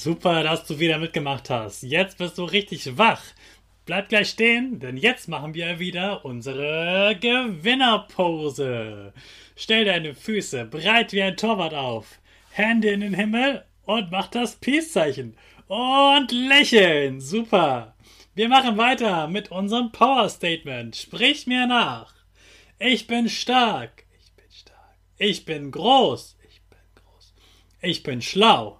Super, dass du wieder mitgemacht hast. Jetzt bist du richtig wach. Bleib gleich stehen, denn jetzt machen wir wieder unsere Gewinnerpose. Stell deine Füße breit wie ein Torwart auf, Hände in den Himmel und mach das Peace-Zeichen. Und lächeln. Super. Wir machen weiter mit unserem Power Statement. Sprich mir nach. Ich bin stark. Ich bin stark. Ich bin groß. Ich bin groß. Ich bin schlau.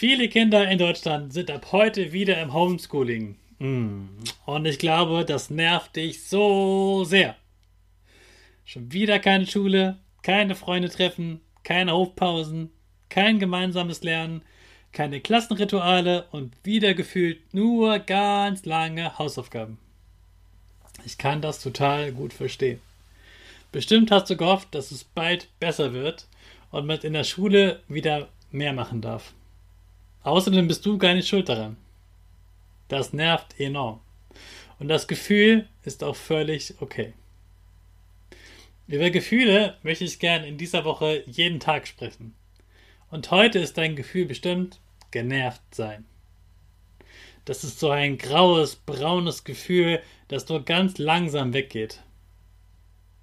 Viele Kinder in Deutschland sind ab heute wieder im Homeschooling. Mm. Und ich glaube, das nervt dich so sehr. Schon wieder keine Schule, keine Freunde treffen, keine Hofpausen, kein gemeinsames Lernen, keine Klassenrituale und wieder gefühlt nur ganz lange Hausaufgaben. Ich kann das total gut verstehen. Bestimmt hast du gehofft, dass es bald besser wird und man in der Schule wieder mehr machen darf. Außerdem bist du gar nicht schuld daran. Das nervt enorm. Und das Gefühl ist auch völlig okay. Über Gefühle möchte ich gern in dieser Woche jeden Tag sprechen. Und heute ist dein Gefühl bestimmt genervt sein. Das ist so ein graues, braunes Gefühl, das nur ganz langsam weggeht.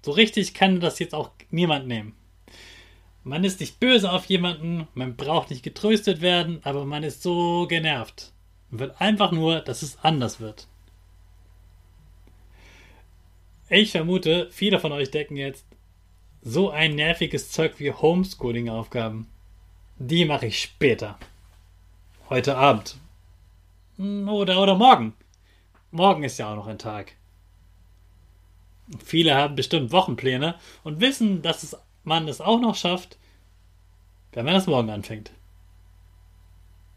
So richtig kann das jetzt auch niemand nehmen. Man ist nicht böse auf jemanden, man braucht nicht getröstet werden, aber man ist so genervt. Man will einfach nur, dass es anders wird. Ich vermute, viele von euch denken jetzt, so ein nerviges Zeug wie Homeschooling-Aufgaben, die mache ich später. Heute Abend. Oder, oder morgen. Morgen ist ja auch noch ein Tag. Viele haben bestimmt Wochenpläne und wissen, dass es man es auch noch schafft, wenn man das morgen anfängt.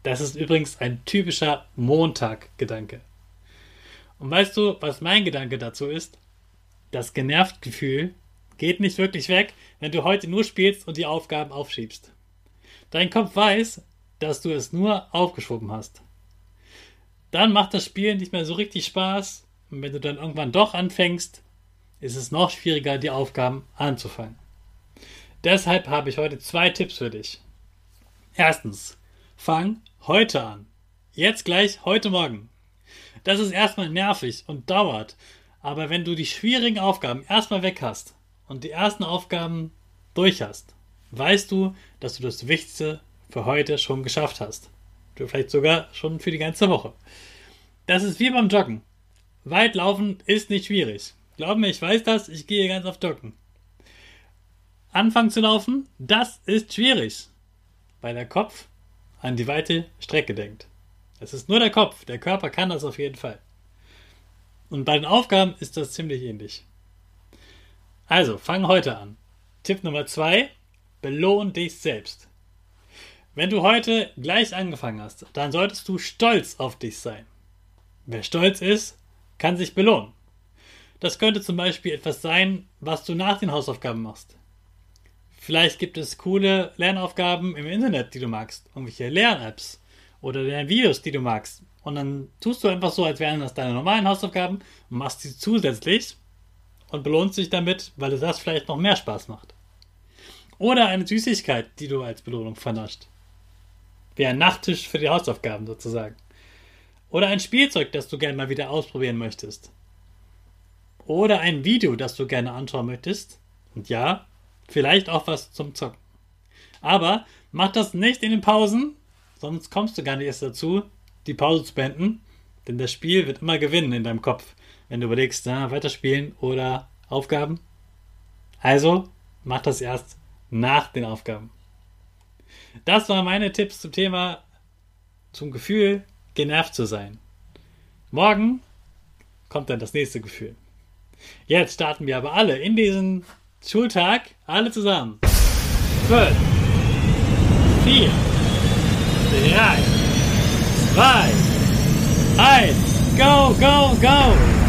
Das ist übrigens ein typischer Montag-Gedanke. Und weißt du, was mein Gedanke dazu ist? Das genervt Gefühl geht nicht wirklich weg, wenn du heute nur spielst und die Aufgaben aufschiebst. Dein Kopf weiß, dass du es nur aufgeschoben hast. Dann macht das Spielen nicht mehr so richtig Spaß und wenn du dann irgendwann doch anfängst, ist es noch schwieriger, die Aufgaben anzufangen. Deshalb habe ich heute zwei Tipps für dich. Erstens, fang heute an. Jetzt gleich, heute Morgen. Das ist erstmal nervig und dauert, aber wenn du die schwierigen Aufgaben erstmal weg hast und die ersten Aufgaben durch hast, weißt du, dass du das Wichtigste für heute schon geschafft hast. Vielleicht sogar schon für die ganze Woche. Das ist wie beim Joggen. Weit laufen ist nicht schwierig. Glaub mir, ich weiß das, ich gehe ganz oft joggen anfangen zu laufen, das ist schwierig, weil der Kopf an die weite Strecke denkt. Es ist nur der Kopf, der Körper kann das auf jeden Fall. Und bei den Aufgaben ist das ziemlich ähnlich. Also, fang heute an. Tipp Nummer zwei: Belohn dich selbst. Wenn du heute gleich angefangen hast, dann solltest du stolz auf dich sein. Wer stolz ist, kann sich belohnen. Das könnte zum Beispiel etwas sein, was du nach den Hausaufgaben machst. Vielleicht gibt es coole Lernaufgaben im Internet, die du magst, irgendwelche Lern-Apps oder Lernvideos, die du magst. Und dann tust du einfach so, als wären das deine normalen Hausaufgaben und machst sie zusätzlich und belohnst dich damit, weil es das vielleicht noch mehr Spaß macht. Oder eine Süßigkeit, die du als Belohnung vernascht. Wie ein Nachttisch für die Hausaufgaben sozusagen. Oder ein Spielzeug, das du gerne mal wieder ausprobieren möchtest. Oder ein Video, das du gerne anschauen möchtest. Und ja, vielleicht auch was zum Zocken. Aber mach das nicht in den Pausen, sonst kommst du gar nicht erst dazu, die Pause zu beenden. Denn das Spiel wird immer gewinnen in deinem Kopf, wenn du überlegst, na, weiterspielen oder Aufgaben. Also mach das erst nach den Aufgaben. Das waren meine Tipps zum Thema, zum Gefühl, genervt zu sein. Morgen kommt dann das nächste Gefühl. Jetzt starten wir aber alle in diesen Schultag, alle zusammen. 12, 4, 3, 2, 1, go, go, go!